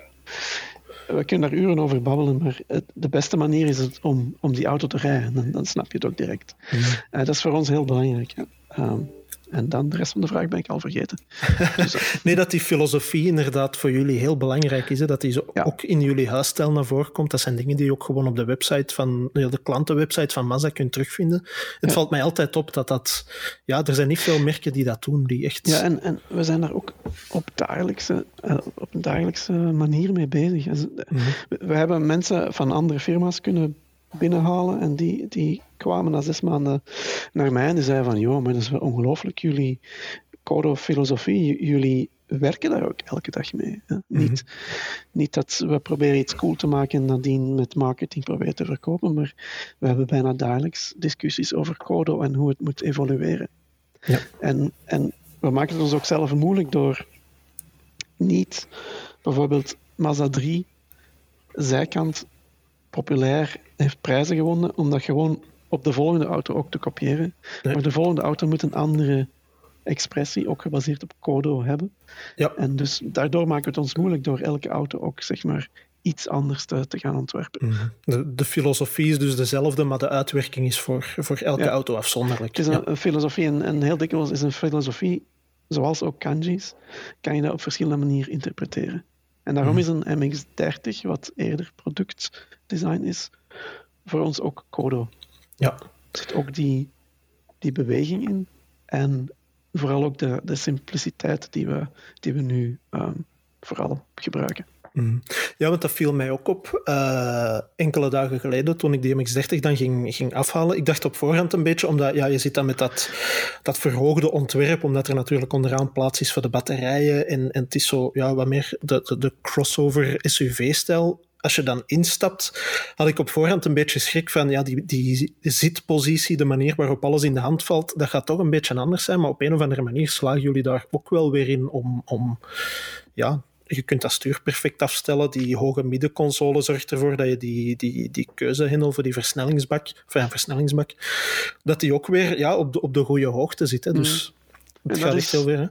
we kunnen daar uren over babbelen, maar het, de beste manier is het om, om die auto te rijden. Dan, dan snap je het ook direct. Mm uh, dat is voor ons heel belangrijk. Ja. Um, en dan de rest van de vraag ben ik al vergeten. Dus, eh, nee, dat die filosofie inderdaad voor jullie heel belangrijk is. Hè? Dat die zo ook in jullie huisstijl naar voren komt. Dat zijn dingen die je ook gewoon op de website van de klantenwebsite van Mazda kunt terugvinden. Het valt mij altijd op dat dat... Ja, er zijn niet veel merken die dat doen, die echt... Ja, en, en we zijn daar ook op, dagelijkse, eh, op een dagelijkse manier mee bezig. Dus, mm We hebben mensen van andere firma's kunnen binnenhalen. En die, die kwamen na zes maanden naar mij en die zeiden van, joh, maar dat is wel ongelooflijk, jullie code of filosofie, jullie werken daar ook elke dag mee. Hè? Mhm. niet, niet dat we proberen iets cool te maken en nadien met marketing proberen te verkopen, maar we hebben bijna dagelijks discussies over code en hoe het moet evolueren. Ja. En, en we maken het ons ook zelf moeilijk door niet bijvoorbeeld Mazda 3 zijkant populair heeft prijzen gewonnen, om dat gewoon op de volgende auto ook te kopiëren. Maar de volgende auto moet een andere expressie, ook gebaseerd op Kodo, hebben. Ja. En dus daardoor maken we het ons moeilijk door elke auto ook zeg maar iets anders te, te gaan ontwerpen. Mhm. de, de, filosofie is dus dezelfde, maar de uitwerking is voor, voor elke auto afzonderlijk. Het is een, filosofie en, en heel dikwijls is een filosofie, zoals ook kanji's, kan je dat op verschillende manieren interpreteren. En daarom mhm. is een MX-30, wat eerder productdesign is, voor ons ook Kodo. Ja. Er zit ook die, die beweging in en vooral ook de, de simpliciteit die we, die we nu um, vooral gebruiken. Mhm. Ja, want dat viel mij ook op uh, enkele dagen geleden toen ik die MX-30 dan ging, ging afhalen. Ik dacht op voorhand een beetje, omdat ja, je zit dan met dat, dat verhoogde ontwerp, omdat er natuurlijk onderaan plaats is voor de batterijen en, en het is zo ja, wat meer de, de, de crossover SUV-stijl als je dan instapt, had ik op voorhand een beetje schrik van ja, die, die zitpositie, de manier waarop alles in de hand valt, dat gaat toch een beetje anders zijn. Maar op een of andere manier slagen jullie daar ook wel weer in om, om ja, je kunt dat stuur perfect afstellen. Die hoge middenconsole zorgt ervoor dat je die, die, die keuzehendel voor die versnellingsbak, enfin, versnellingsbak, dat die ook weer ja, op, de, op de goede hoogte zit. Hè. Dus mm. het gaat echt heel weer. Hè.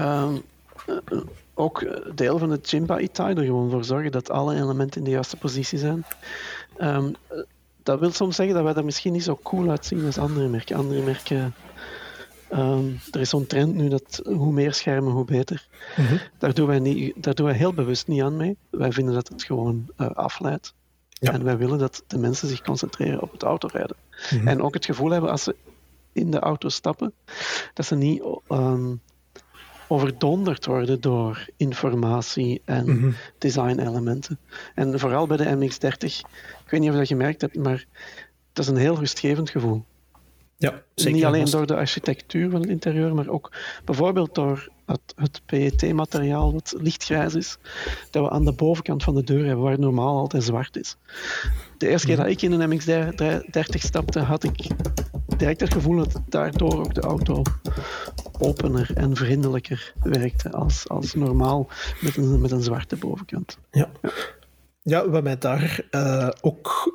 Uh, ook deel van het Jimba Itai er gewoon voor zorgen dat alle elementen in de juiste positie zijn. Um, dat wil soms zeggen dat wij er misschien niet zo cool uitzien als andere merken. Andere merken Um, er is zo'n trend nu dat hoe meer schermen, hoe beter. Mm daar, doen wij niet, daar doen wij heel bewust niet aan mee. Wij vinden dat het gewoon uh, afleidt. Ja. En wij willen dat de mensen zich concentreren op het autorijden. Mm En ook het gevoel hebben als ze in de auto stappen, dat ze niet um, overdonderd worden door informatie en mm -hmm. design-elementen. En vooral bij de MX-30, ik weet niet of je dat gemerkt hebt, maar dat is een heel rustgevend gevoel. Ja, zeker. Niet alleen door de architectuur van het interieur, maar ook bijvoorbeeld door het, het PET-materiaal wat lichtgrijs is, dat we aan de bovenkant van de deur hebben, waar normaal altijd zwart is. De eerste keer mhm. dat ik in een MX-30 stapte, had ik direct het gevoel dat daardoor ook de auto opener en vriendelijker werkte als, als normaal met een, met een zwarte bovenkant. Ja. ja. wat mij daar uh, ook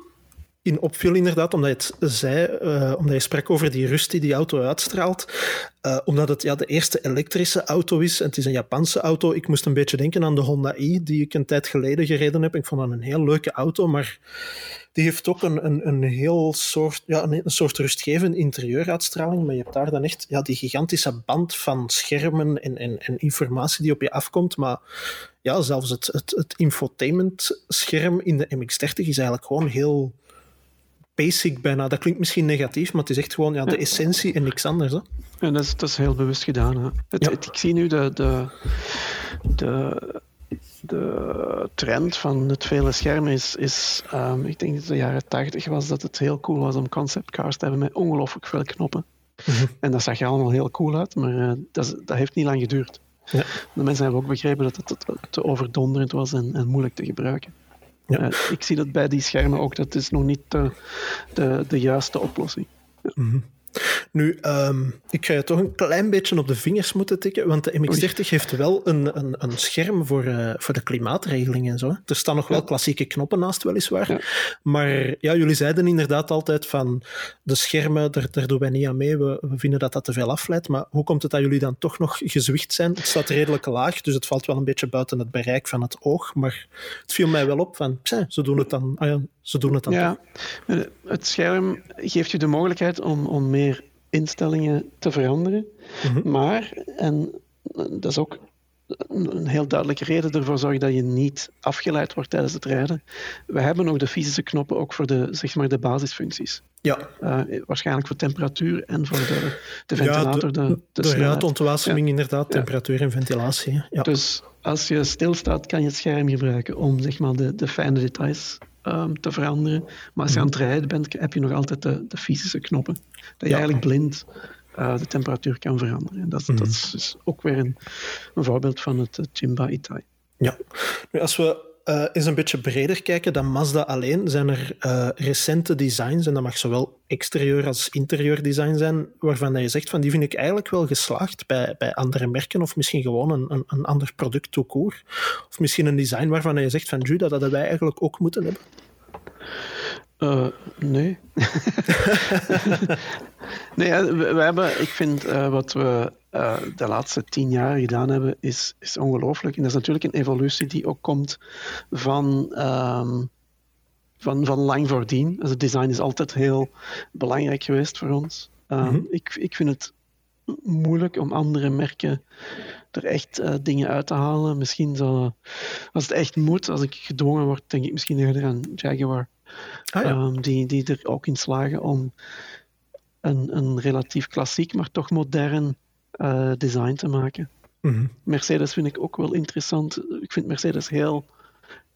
in opviel, inderdaad, omdat je het zei, uh, omdat je sprak over die rust die die auto uitstraalt. Uh, omdat het ja, de eerste elektrische auto is en het is een Japanse auto. Ik moest een beetje denken aan de Honda i, die ik een tijd geleden gereden heb. Ik vond dat een heel leuke auto, maar die heeft ook een, een, een heel soort, ja, een, een soort rustgevende interieuruitstraling. Maar je hebt daar dan echt ja, die gigantische band van schermen en, en, en informatie die op je afkomt. Maar ja, zelfs het, het, het infotainment-scherm in de MX-30 is eigenlijk gewoon heel basic bijna. Dat klinkt misschien negatief, maar het is echt gewoon ja, de essentie en niks anders. Hè? En dat is, dat is heel bewust gedaan. Hè? Het, ja. ik zie nu de, de, de, de trend van het vele schermen is, is um, ik denk dat de jaren 80 was dat het heel cool was om concept cars te hebben met ongelooflijk veel knoppen. Mm -hmm. En dat zag er allemaal heel cool uit, maar uh, dat, dat heeft niet lang geduurd. Ja. De mensen hebben ook begrepen dat het te overdonderend was en, en moeilijk te gebruiken. Ja. Uh, ik zie dat bij die schermen ook, dat is nog niet de, de, de juiste oplossing. Mm -hmm. Nu, um, ik ga je toch een klein beetje op de vingers moeten tikken, want de MX-30 heeft wel een, een, een scherm voor, uh, voor de klimaatregeling en zo. Er staan nog wel klassieke knoppen naast, weliswaar. Ja. Maar ja, jullie zeiden inderdaad altijd van de schermen, daar, daar doen wij niet aan mee. We, we vinden dat dat te veel afleidt. Maar hoe komt het dat jullie dan toch nog gezwicht zijn? Het staat redelijk laag, dus het valt wel een beetje buiten het bereik van het oog. Maar het viel mij wel op van, ze doen het dan, ah ja, ze doen het dan ja. Toch. Het scherm geeft je de mogelijkheid om, om meer instellingen te veranderen. Mm -hmm. Maar, en dat is ook een heel duidelijke reden ervoor zorgen dat je niet afgeleid wordt tijdens het rijden. We hebben nog de fysische knoppen ook voor de, zeg maar, de basisfuncties. Ja. Uh, waarschijnlijk voor temperatuur en voor de, de ventilator. Ja, de, de, de, de ruitontwaseming ja. inderdaad, temperatuur ja. en ventilatie. Ja. Dus als je stilstaat, kan je het scherm gebruiken om zeg maar, de, de fijne details um, te veranderen. Maar als je aan het rijden bent, heb je nog altijd de, de fysische knoppen. Dat je eigenlijk blind uh, de temperatuur kan veranderen. En dat, mm dat is dus ook weer een, een voorbeeld van het Jimba Itai. Ja, nu als we uh, eens een beetje breder kijken dan Mazda alleen, zijn er uh, recente designs, en dat mag zowel exterieur als interieur design zijn, waarvan je zegt van die vind ik eigenlijk wel geslaagd bij, bij andere merken, of misschien gewoon een, een, een ander product court. Of misschien een design waarvan je zegt van Judah, dat hadden wij eigenlijk ook moeten hebben. Uh, nee. nee, we, hebben, ik vind wat we uh, de laatste tien jaar gedaan hebben, is, is ongelooflijk. En dat is natuurlijk een evolutie die ook komt van, um, van, van lang voordien. Dus het design is altijd heel belangrijk geweest voor ons. Um, mm -hmm. ik, ik vind het moeilijk om andere merken er echt uh, dingen uit te halen. Misschien zo, als het echt moet, als ik gedwongen word, denk ik misschien eerder aan Jaguar. Ah, ja. um, die, die er ook in slagen om een, een relatief klassiek, maar toch modern uh, design te maken. Mm -hmm. Mercedes vind ik ook wel interessant. Ik vind Mercedes heel,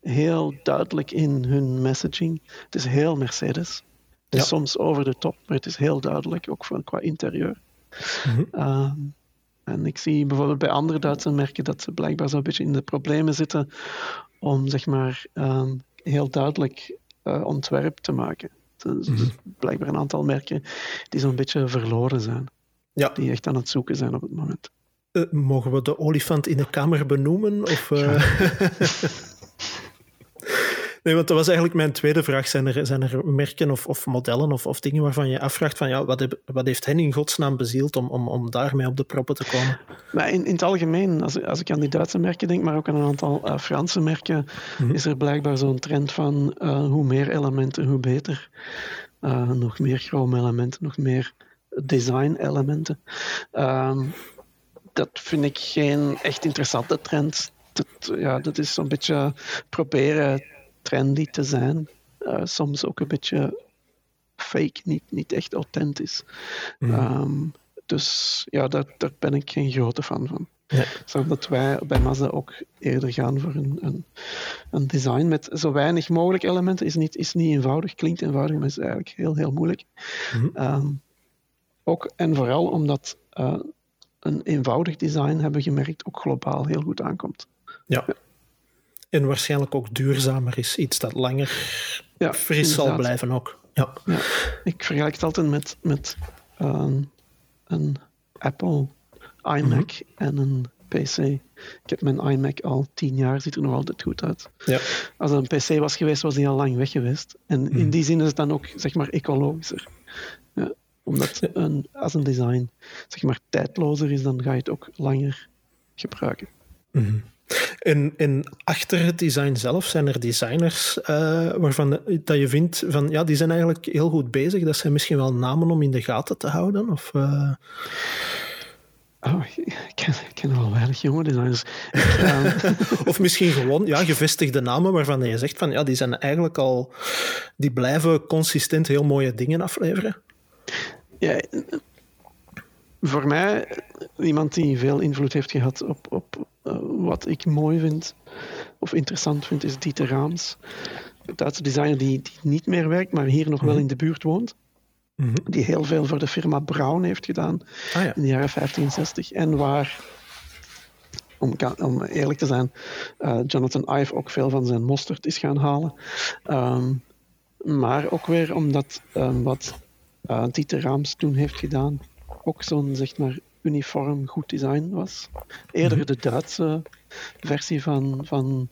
heel duidelijk in hun messaging. Het is heel Mercedes. Het is ja. soms over de top, maar het is heel duidelijk, ook van, qua interieur. Mm -hmm. uh, en ik zie bijvoorbeeld bij andere Duitse merken dat ze blijkbaar zo'n beetje in de problemen zitten om zeg maar um, heel duidelijk uh, ontwerp te maken. Dus mm -hmm. blijkbaar een aantal merken die zo'n beetje verloren zijn. Ja. Die echt aan het zoeken zijn op het moment. Uh, mogen we de olifant in de kamer benoemen? Of, uh... ja. nee, want dat was eigenlijk mijn tweede vraag. Zijn er, zijn er merken of, of modellen of, of dingen waarvan je afvraagt van ja, wat, heb, wat heeft hen in godsnaam bezield om, om, om daarmee op de proppen te komen? Maar in, in het algemeen, als, als ik aan die Duitse merken denk, maar ook aan een aantal uh, Franse merken, mm -hmm. is er blijkbaar zo'n trend van uh, hoe meer elementen, hoe beter. Uh, nog meer chrome elementen, nog meer design-elementen. Um, dat vind ik geen echt interessante trend. Dat, ja, dat is zo'n beetje proberen trendy te zijn. Uh, soms ook een beetje fake, niet, niet echt authentisch. Mm. Um, dus ja, daar, daar ben ik geen grote fan van. Ja. Zodat wij bij Mazda ook eerder gaan voor een, een, een, design met zo weinig mogelijk elementen. Is niet, is niet eenvoudig, klinkt eenvoudig, maar is eigenlijk heel, heel moeilijk. Mm -hmm. um, ook en vooral omdat uh, een eenvoudig design, hebben we gemerkt, ook globaal heel goed aankomt. Ja. ja. En waarschijnlijk ook duurzamer is. Iets dat langer ja, fris inderdaad. zal blijven ook. Ja. ja. Ik vergelijk het altijd met, met uh, een Apple iMac mm -hmm. en een PC. Ik heb mijn iMac al tien jaar, ziet er nog altijd goed uit. Ja. Als het een PC was geweest, was die al lang weg geweest. En in Mhm. die zin is het dan ook zeg maar ecologischer. Ja, omdat een, als een design zeg maar tijdlozer is, dan ga je het ook langer gebruiken. Mhm. En, en achter het design zelf zijn er designers eh, waarvan dat je vindt van ja, die zijn eigenlijk heel goed bezig. Dat zijn misschien wel namen om in de gaten te houden. Of, eh, Oh, ik ken, ik ken wel weinig jonge designers. Ehm, of misschien gewoon ja, gevestigde namen waarvan je zegt van ja, die zijn eigenlijk al, die blijven consistent heel mooie dingen afleveren. Ja, voor mij, iemand die veel invloed heeft gehad op, op eh, wat ik mooi vind of interessant vind, is Dieter Raams. Een Duitse designer die, die niet meer werkt, maar hier nog wel in de buurt woont. Mhm. Die heel veel voor de firma Brown heeft gedaan Ah ja. in de jaren 15, 60. En waar, om, om eerlijk te zijn, eh, Jonathan Ive ook veel van zijn mosterd is gaan halen. Ehm, maar ook weer omdat ehm, wat eh, Dieter Raams toen heeft gedaan, ook zo'n zeg maar uniform goed design was. Eerder de Duitse versie van, van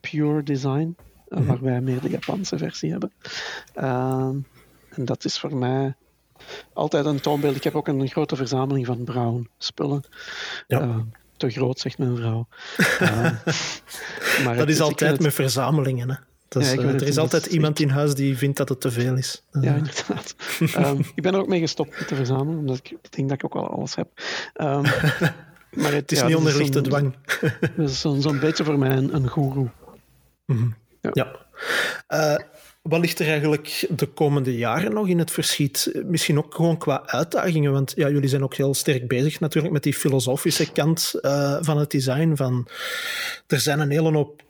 Pure Design, eh, waar wij meer de Japanse versie hebben. Ehm, en dat is voor mij altijd een toonbeeld. Ik heb ook een grote verzameling van Brown spullen. Ja. Eh, te groot, zegt mijn vrouw. Eh, maar Dat is altijd het- met verzamelingen. Hè. Ja, eh, er is altijd iemand in huis die vindt dat het te veel is. Eh, Ja, inderdaad. Ehm, ik ben er ook mee gestopt met te verzamelen, omdat ik denk dat ik ook al alles heb. Ehm, maar het is ja, niet onder lichte dwang. Dat is zo'n beetje voor mij een, een goeroe. Ja. Ja. Eh, wat ligt er eigenlijk de komende jaren nog in het verschiet? Eh, Misschien ook gewoon qua uitdagingen, want ja, jullie zijn ook heel sterk bezig natuurlijk met die filosofische kant eh, van het design. Van, er zijn een hele hoop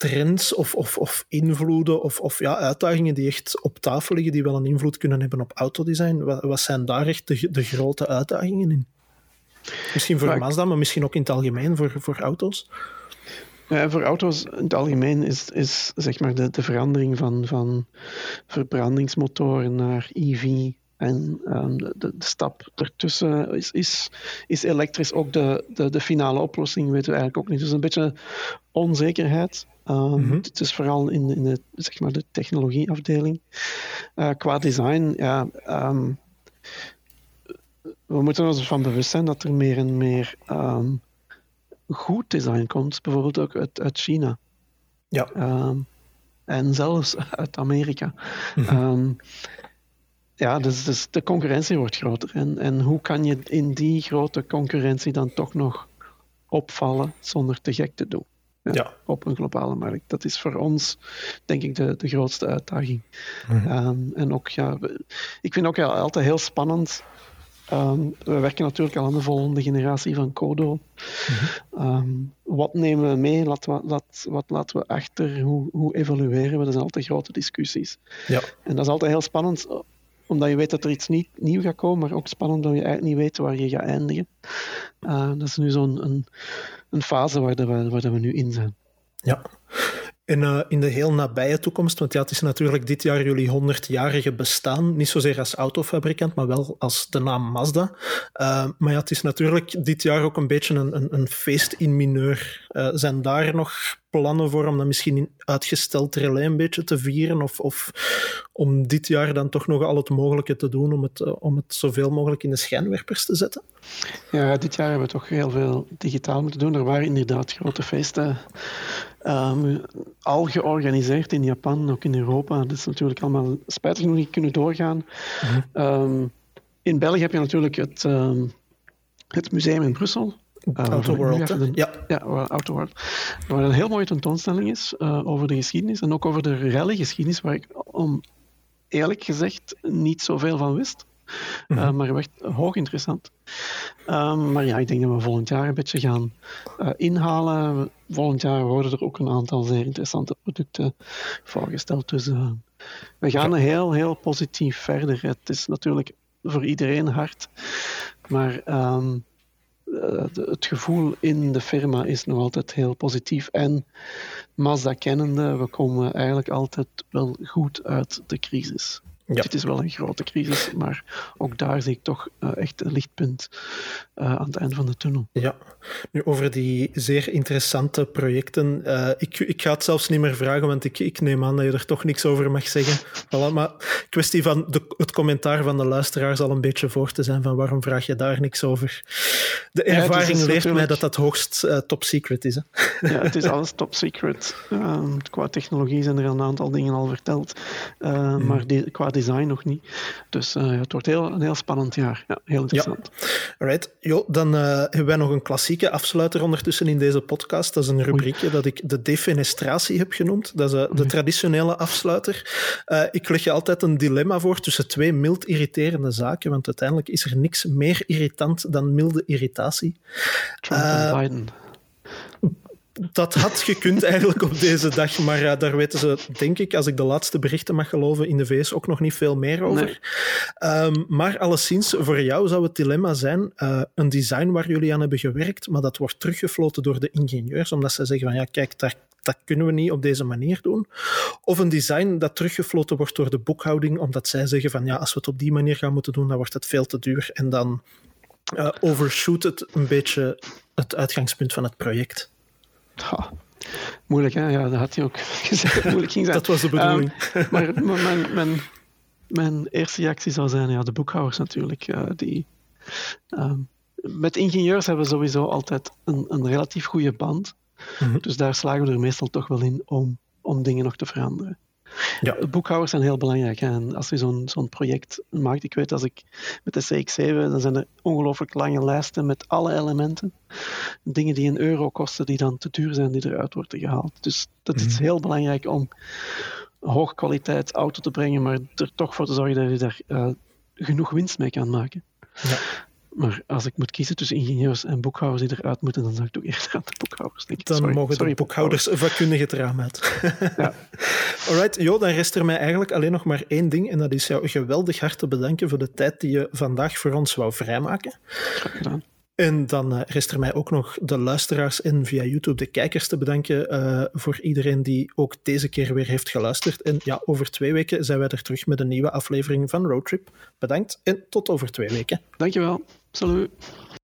trends of, of, of invloeden of, of ja, uitdagingen die echt op tafel liggen, die wel een invloed kunnen hebben op autodesign. Wat, wat zijn daar echt de, de grote uitdagingen in? Misschien voor Maar Mazda, maar misschien ook in het algemeen voor, voor auto's. Ja, voor auto's in het algemeen is, is zeg maar de, de verandering van, van verbrandingsmotoren naar EV en ehm, de, stap ertussen is, is, is elektrisch ook de, de, de finale oplossing, weten we eigenlijk ook niet. Dus een beetje onzekerheid. Mhm. Het is vooral in, in de, zeg maar de technologieafdeling. Eh, qua design, ja, ehm, we moeten ons ervan bewust zijn dat er meer en meer goed design komt, bijvoorbeeld ook uit, uit China. Ja. En zelfs uit Amerika. Ehm, ja, dus, dus de concurrentie wordt groter. En, en hoe kan je in die grote concurrentie dan toch nog opvallen zonder te gek te doen? Ja. Op een globale markt. Dat is voor ons, denk ik, de, de grootste uitdaging. Mhm. Ehm, en ook, ja, ik vind ook ja, altijd heel spannend. Ehm, we werken natuurlijk al aan de volgende generatie van Codo. Ehm, wat nemen we mee? Laat, wat, laat, wat laten we achter? Hoe, hoe evalueren we? Dat zijn altijd grote discussies. Ja. En dat is altijd heel spannend, omdat je weet dat er iets niet, nieuw gaat komen, maar ook spannend dat je eigenlijk niet weet waar je gaat eindigen. Eh, dat is nu zo'n een, een fase waar, we, we nu in zijn. Ja. Eh, in de heel nabije toekomst, want ja, het is natuurlijk dit jaar jullie 100-jarige bestaan, niet zozeer als autofabrikant, maar wel als de naam Mazda. Eh, maar ja, het is natuurlijk dit jaar ook een beetje een, een, een feest in mineur. Eh, zijn daar nog plannen voor om dat misschien in uitgesteld relais een beetje te vieren? Of, of om dit jaar dan toch nog al het mogelijke te doen om het, om het zoveel mogelijk in de schijnwerpers te zetten? Ja, dit jaar hebben we toch heel veel digitaal moeten doen. Er waren inderdaad grote feesten ehm, al georganiseerd in Japan, ook in Europa. Dat is natuurlijk allemaal spijtig nog niet kunnen doorgaan. Ehm, in België heb je natuurlijk het, ehm, het museum in Brussel. Uh, Auto nu World, Ja. Ja, waar Auto World. Waar een heel mooie tentoonstelling is eh, over de geschiedenis en ook over de rallygeschiedenis, waar ik om eerlijk gezegd niet zoveel van wist. Uh, maar werd hoog interessant. Um, maar ja, ik denk dat we volgend jaar een beetje gaan uh, inhalen. Volgend jaar worden er ook een aantal zeer interessante producten voorgesteld. Dus uh, we gaan ja. heel, heel positief verder. Het is natuurlijk voor iedereen hard. Maar um, de, het gevoel in de firma is nog altijd heel positief. En Mazda kennende, we komen eigenlijk altijd wel goed uit de crisis. Ja. Dit is wel een grote crisis, maar ook daar zie ik toch uh, echt een lichtpunt uh, aan het eind van de tunnel. Ja, nu over die zeer interessante projecten. Uh, ik, ik ga het zelfs niet meer vragen, want ik, ik neem aan dat je er toch niks over mag zeggen. Voilà, maar kwestie van de, het commentaar van de luisteraar zal een beetje voor te zijn van waarom vraag je daar niks over. De ervaring ja, leert natuurlijk... mij dat dat hoogst top secret is. Hè? Ja, het is alles top secret. Ehm, qua technologie zijn er een aantal dingen al verteld, mm. maar die, qua design nog niet. Dus uh, het wordt heel, een heel spannend jaar. Ja, heel interessant. Ja. Alright. Jo, dan uh, hebben wij nog een klassieke afsluiter ondertussen in deze podcast. Dat is een rubriekje dat ik de defenestratie heb genoemd. Dat is uh, de traditionele afsluiter. ik leg je altijd een dilemma voor tussen twee mild irriterende zaken, want uiteindelijk is er niks meer irritant dan milde irritatie. Trump en Biden dat had gekund eigenlijk op deze dag, maar uh, daar weten ze, denk ik, als ik de laatste berichten mag geloven, in de VS ook nog niet veel meer over. Nee. Um, maar alleszins, voor jou zou het dilemma zijn uh, een design waar jullie aan hebben gewerkt, maar dat wordt teruggefloten door de ingenieurs, omdat ze zeggen van ja, kijk, dat, dat kunnen we niet op deze manier doen. Of een design dat teruggefloten wordt door de boekhouding, omdat zij zeggen van ja, als we het op die manier gaan moeten doen, dan wordt het veel te duur en dan uh, overshoot het een beetje het uitgangspunt van het project. Ja, moeilijk, hè? Ja, dat had hij ook gezegd. Moeilijk ging zijn. dat was de bedoeling. Um, maar, mijn, mijn, mijn, eerste reactie zou zijn, ja, de boekhouders natuurlijk. Uh, die, um, met ingenieurs hebben we sowieso altijd een, een relatief goede band. Mm -hmm. Dus daar slagen we er meestal toch wel in om, om dingen nog te veranderen. Ja. Boekhouders zijn heel belangrijk. En als je zo'n zo'n project maakt, ik weet als ik met de CX7, dan zijn er ongelooflijk lange lijsten met alle elementen. Dingen die een euro kosten, die dan te duur zijn, die eruit worden gehaald. Dus dat is mhm. heel belangrijk om hoge kwaliteit auto te brengen, maar er toch voor te zorgen dat je daar uh, genoeg winst mee kan maken. Ja. Maar als ik moet kiezen tussen ingenieurs en boekhouders die eruit moeten, dan zou ik toch eerder aan de boekhouders denken. Dan mogen de boekhouders vakkundig het raam uit. ja. Alright, Jo, dan rest er mij eigenlijk alleen nog maar één ding. En dat is jou geweldig hard te bedanken voor de tijd die je vandaag voor ons wou vrijmaken. Graag gedaan. En dan uh, rest er mij ook nog de luisteraars en via YouTube de kijkers te bedanken uh, voor iedereen die ook deze keer weer heeft geluisterd. En ja, over twee weken zijn wij er terug met een nieuwe aflevering van Roadtrip. Bedankt en tot over twee weken. Dankjewel. Salut.